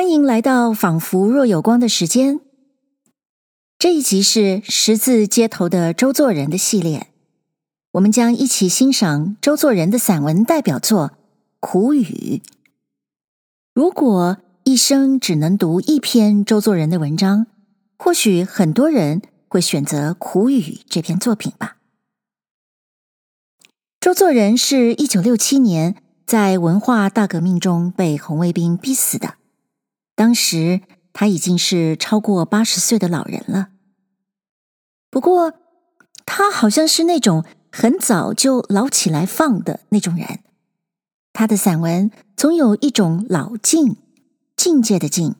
欢迎来到仿佛若有光的时间。这一集是十字街头的周作人的系列，我们将一起欣赏周作人的散文代表作《苦雨》。如果一生只能读一篇周作人的文章，或许很多人会选择《苦雨》这篇作品吧。周作人是一九六七年在文化大革命中被红卫兵逼死的。当时他已经是超过八十岁的老人了，不过他好像是那种很早就老起来放的那种人。他的散文总有一种老境，境界的境，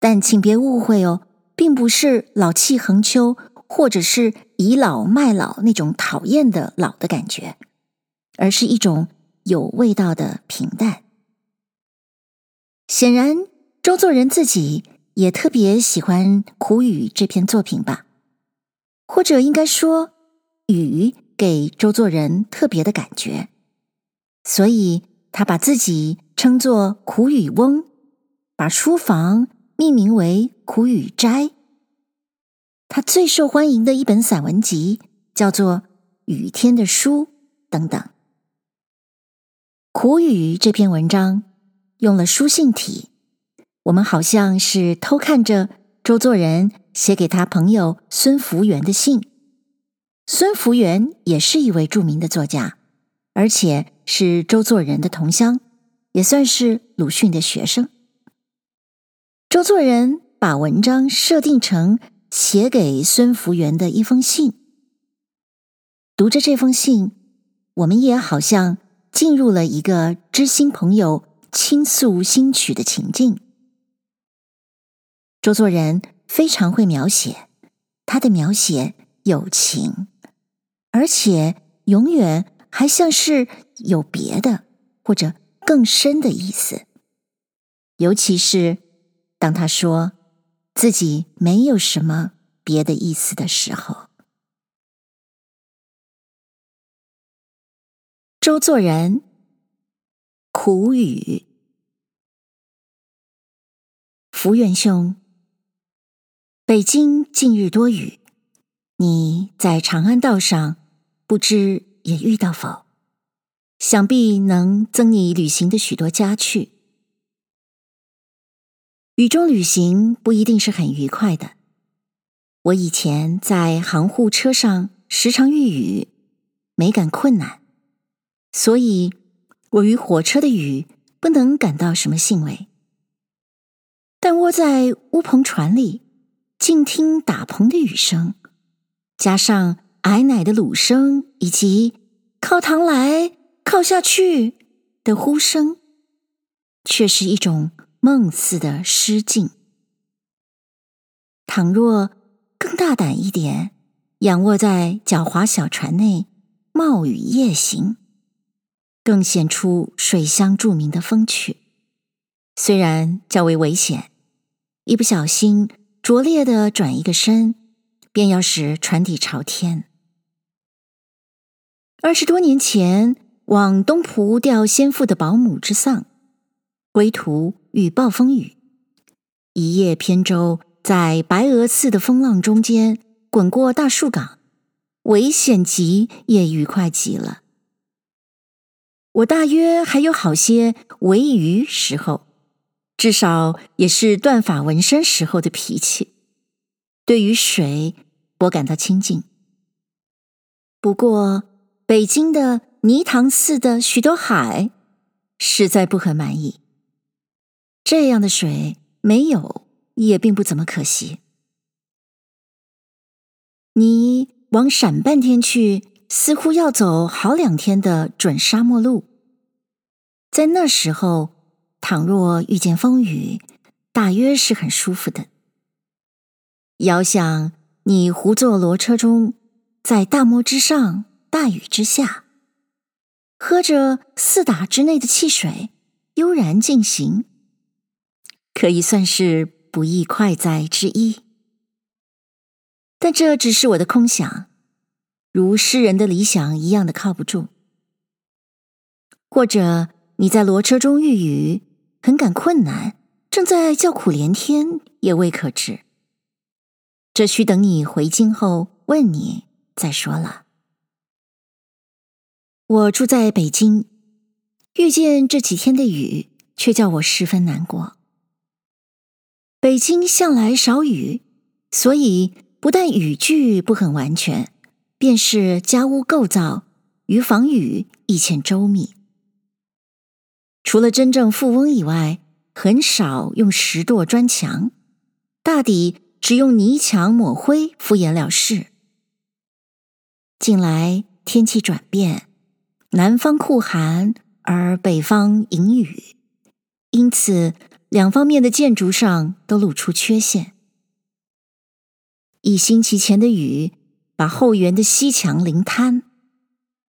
但请别误会哦，并不是老气横秋，或者是倚老卖老那种讨厌的老的感觉，而是一种有味道的平淡。显然。周作人自己也特别喜欢《苦雨》这篇作品吧，或者应该说，雨给周作人特别的感觉，所以他把自己称作“苦雨翁”，把书房命名为“苦雨斋”。他最受欢迎的一本散文集叫做《雨天的书》等等，《苦雨》这篇文章用了书信体。我们好像是偷看着周作人写给他朋友孙福元的信。孙福元也是一位著名的作家，而且是周作人的同乡，也算是鲁迅的学生。周作人把文章设定成写给孙福元的一封信。读着这封信，我们也好像进入了一个知心朋友倾诉心曲的情境。周作人非常会描写，他的描写有情，而且永远还像是有别的或者更深的意思。尤其是当他说自己没有什么别的意思的时候。周作人，苦雨，福元兄。北京近日多雨，你在长安道上，不知也遇到否？想必能增你旅行的许多佳趣。雨中旅行不一定是很愉快的。我以前在杭沪车上时常遇雨，没感困难，所以我与火车的雨不能感到什么兴味。但窝在乌篷船里。静听打棚的雨声，加上矮奶的撸声，以及靠堂来靠下去的呼声，却是一种梦似的诗境。倘若更大胆一点，仰卧在狡猾小船内冒雨夜行，更显出水乡著名的风趣。虽然较为危险，一不小心。拙劣的转一个身，便要使船底朝天。二十多年前往东浦吊先父的保姆之丧，归途遇暴风雨，一叶扁舟在白鹅似的风浪中间滚过大树港，危险极也愉快极了。我大约还有好些为鱼时候。至少也是断发纹身时候的脾气，对于水，我感到亲近。不过，北京的泥塘似的许多海，实在不很满意。这样的水没有，也并不怎么可惜。你往陕半天去，似乎要走好两天的准沙漠路，在那时候。倘若遇见风雨，大约是很舒服的。遥想你胡坐骡车中，在大漠之上，大雨之下，喝着四打之内的汽水，悠然进行，可以算是不易快哉之一。但这只是我的空想，如诗人的理想一样的靠不住。或者你在骡车中遇雨。很感困难，正在叫苦连天，也未可知。这需等你回京后问你再说了。我住在北京，遇见这几天的雨，却叫我十分难过。北京向来少雨，所以不但雨具不很完全，便是家屋构造与防雨亦欠周密。除了真正富翁以外，很少用石垛砖墙，大抵只用泥墙抹灰敷衍了事。近来天气转变，南方酷寒，而北方淫雨，因此。两方面的建筑上都露出缺陷。一星期前的雨把后园的西墙淋瘫，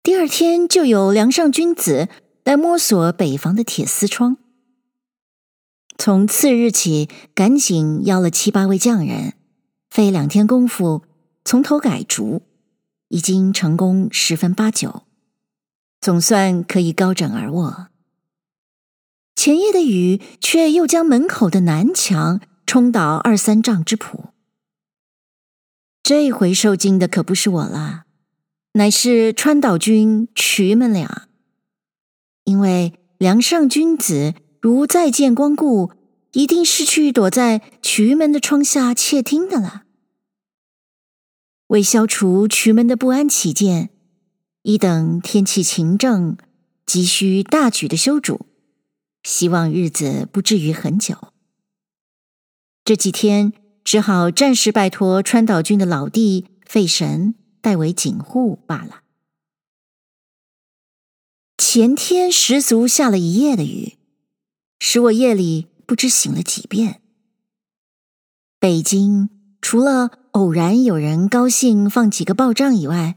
第二天就有梁上君子来摸索北房的铁丝窗。从次日起，赶紧邀了七八位匠人，费两天功夫从头改竹，已经成功十分八九，总算可以高枕而卧。前夜的雨却又将门口的南墙冲倒二三丈之谱。这回受惊的可不是我了，乃是川岛君、瞿们俩。因为梁上君子如再见光顾，一定是去躲在瞿门的窗下窃听的了。为消除瞿门的不安起见，一等天气晴正，急需大举的修筑。希望日子不至于很久。这几天只好暂时拜托川岛君的老弟费神代为警护罢了。前天十足下了一夜的雨，使我夜里不知醒了几遍。北京除了偶然有人高兴放几个报帐以外，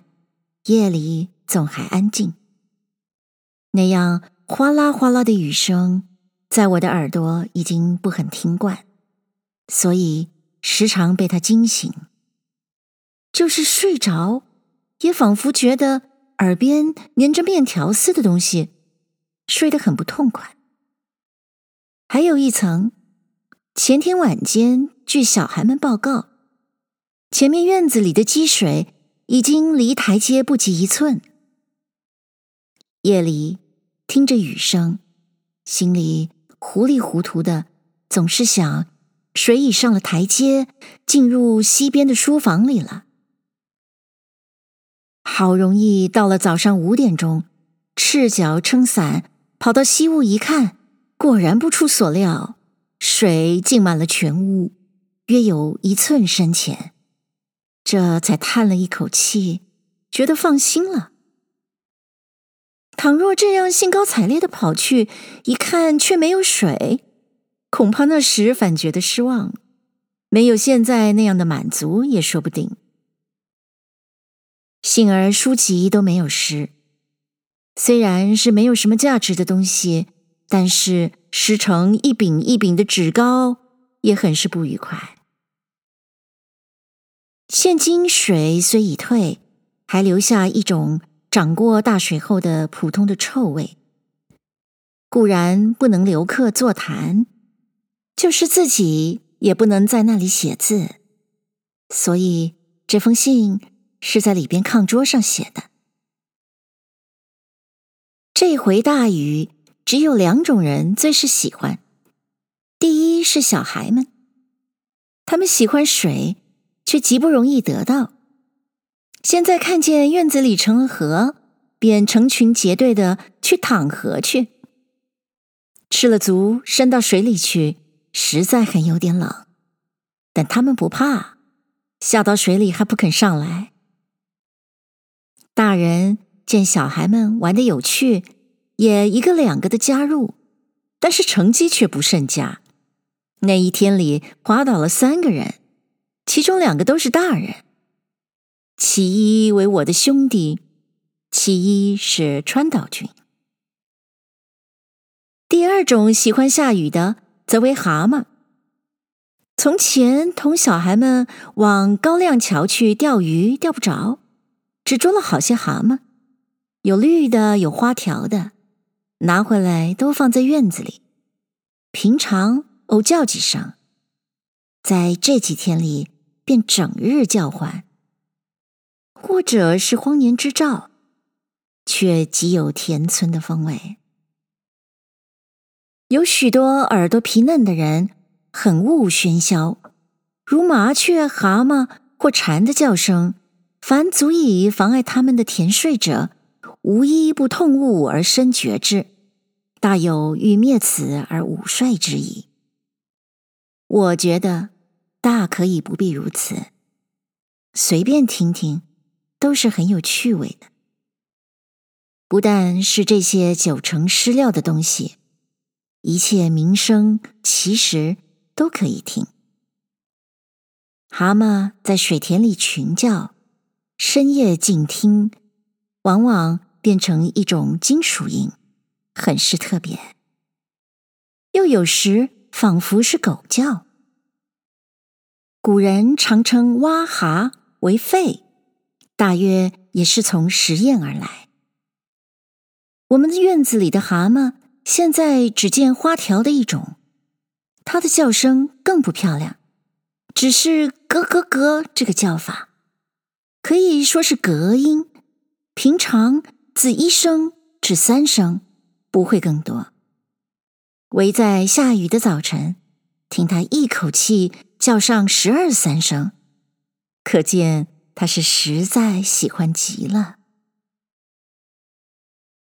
夜里总还安静。那样。哗啦哗啦的雨声，在我的耳朵已经不很听惯，所以时常被它惊醒。就是睡着，也仿佛觉得耳边粘着面条似的东西，睡得很不痛快。还有一层，前天晚间，据小孩们报告，前面院子里的积水已经离台阶不及一寸。夜里。听着雨声，心里糊里糊涂的，总是想，水已上了台阶，进入西边的书房里了。好容易到了早上五点钟，赤脚撑伞跑到西屋一看，果然不出所料，水浸满了全屋，约有一寸深浅，这才叹了一口气，觉得放心了。倘若这样兴高采烈的跑去一看，却没有水，恐怕那时反觉得失望，没有现在那样的满足也说不定。幸而书籍都没有湿，虽然是没有什么价值的东西，但是湿成一饼一饼的纸糕，也很是不愉快。现今水虽已退，还留下一种。涨过大水后的普通的臭味，固然不能留客座谈，就是自己也不能在那里写字，所以这封信是在里边炕桌上写的。这回大雨，只有两种人最是喜欢，第一是小孩们，他们喜欢水，却极不容易得到。现在看见院子里成了河，便成群结队的去淌河去。吃了足，伸到水里去，实在还有点冷，但他们不怕，下到水里还不肯上来。大人见小孩们玩得有趣，也一个两个的加入，但是成绩却不甚佳。那一天里滑倒了三个人，其中两个都是大人。其一为我的兄弟，其一是川岛君。第二种喜欢下雨的，则为蛤蟆。从前同小孩们往高亮桥去钓鱼，钓不着，只捉了好些蛤蟆，有绿的，有花条的，拿回来都放在院子里。平常偶叫几声，在这几天里便整日叫唤，或者是荒年之兆，却极有田村的风味。有许多耳朵皮嫩的人很恶喧嚣，如麻雀、蛤蟆或蝉的叫声，凡足以妨碍他们的甜睡者，无一不痛恶而深觉之，大有欲灭此而午睡之意。我觉得大可以不必如此，随便听听，都是很有趣味的。不但是这些九成失料的东西。一切鸣声其实都可以听。蛤蟆在水田里群叫，深夜静听，往往变成一种金属音，很是特别。又有时仿佛是狗叫。古人常称蛙蛤为吠，大约也是从实验而来。我们的院子里的蛤蟆。现在只见花条的一种，它的叫声更不漂亮，只是咯咯咯这个叫法，可以说是隔音。平常自一声至三声，不会更多。唯在下雨的早晨，听它一口气叫上十二三声，可见它是实在喜欢极了。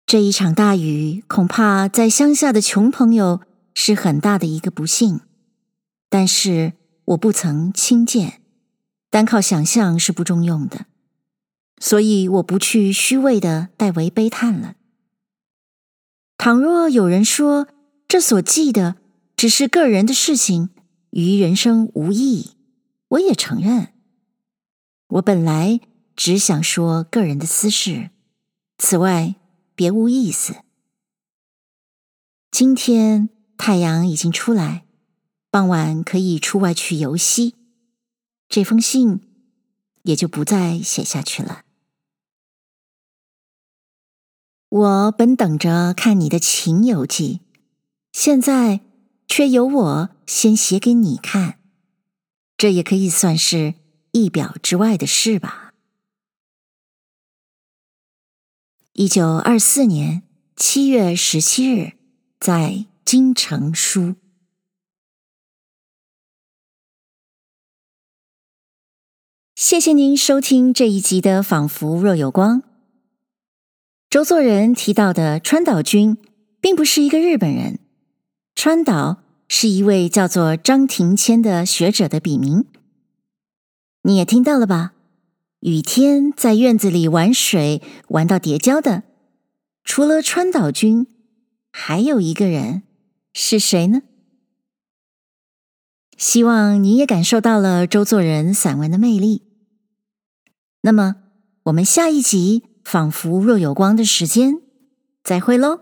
这一场大雨，恐怕在乡下的穷朋友是很大的一个不幸。但是我不曾亲见，单靠想象是不中用的，所以我不去虚伪的代为悲叹了。倘若有人说这所记的只是个人的事情，于人生无益，我也承认。我本来只想说个人的私事，此外。别无意思。今天太阳已经出来，傍晚可以出外去游溪。这封信也就不再写下去了。我本等着看你的情游记，现在却由我先写给你看，这也可以算是意表之外的事吧。一九二四年七月十七日，在京城书。谢谢您收听这一集的《仿佛若有光》。周作人提到的川岛君，并不是一个日本人，川岛是一位叫做张庭谦的学者的笔名。你也听到了吧？雨天在院子里玩水，玩到跌跤的，除了川岛君，还有一个人，是谁呢？希望你也感受到了周作人散文的魅力。那么，我们下一集仿佛若有光的时间，再会喽。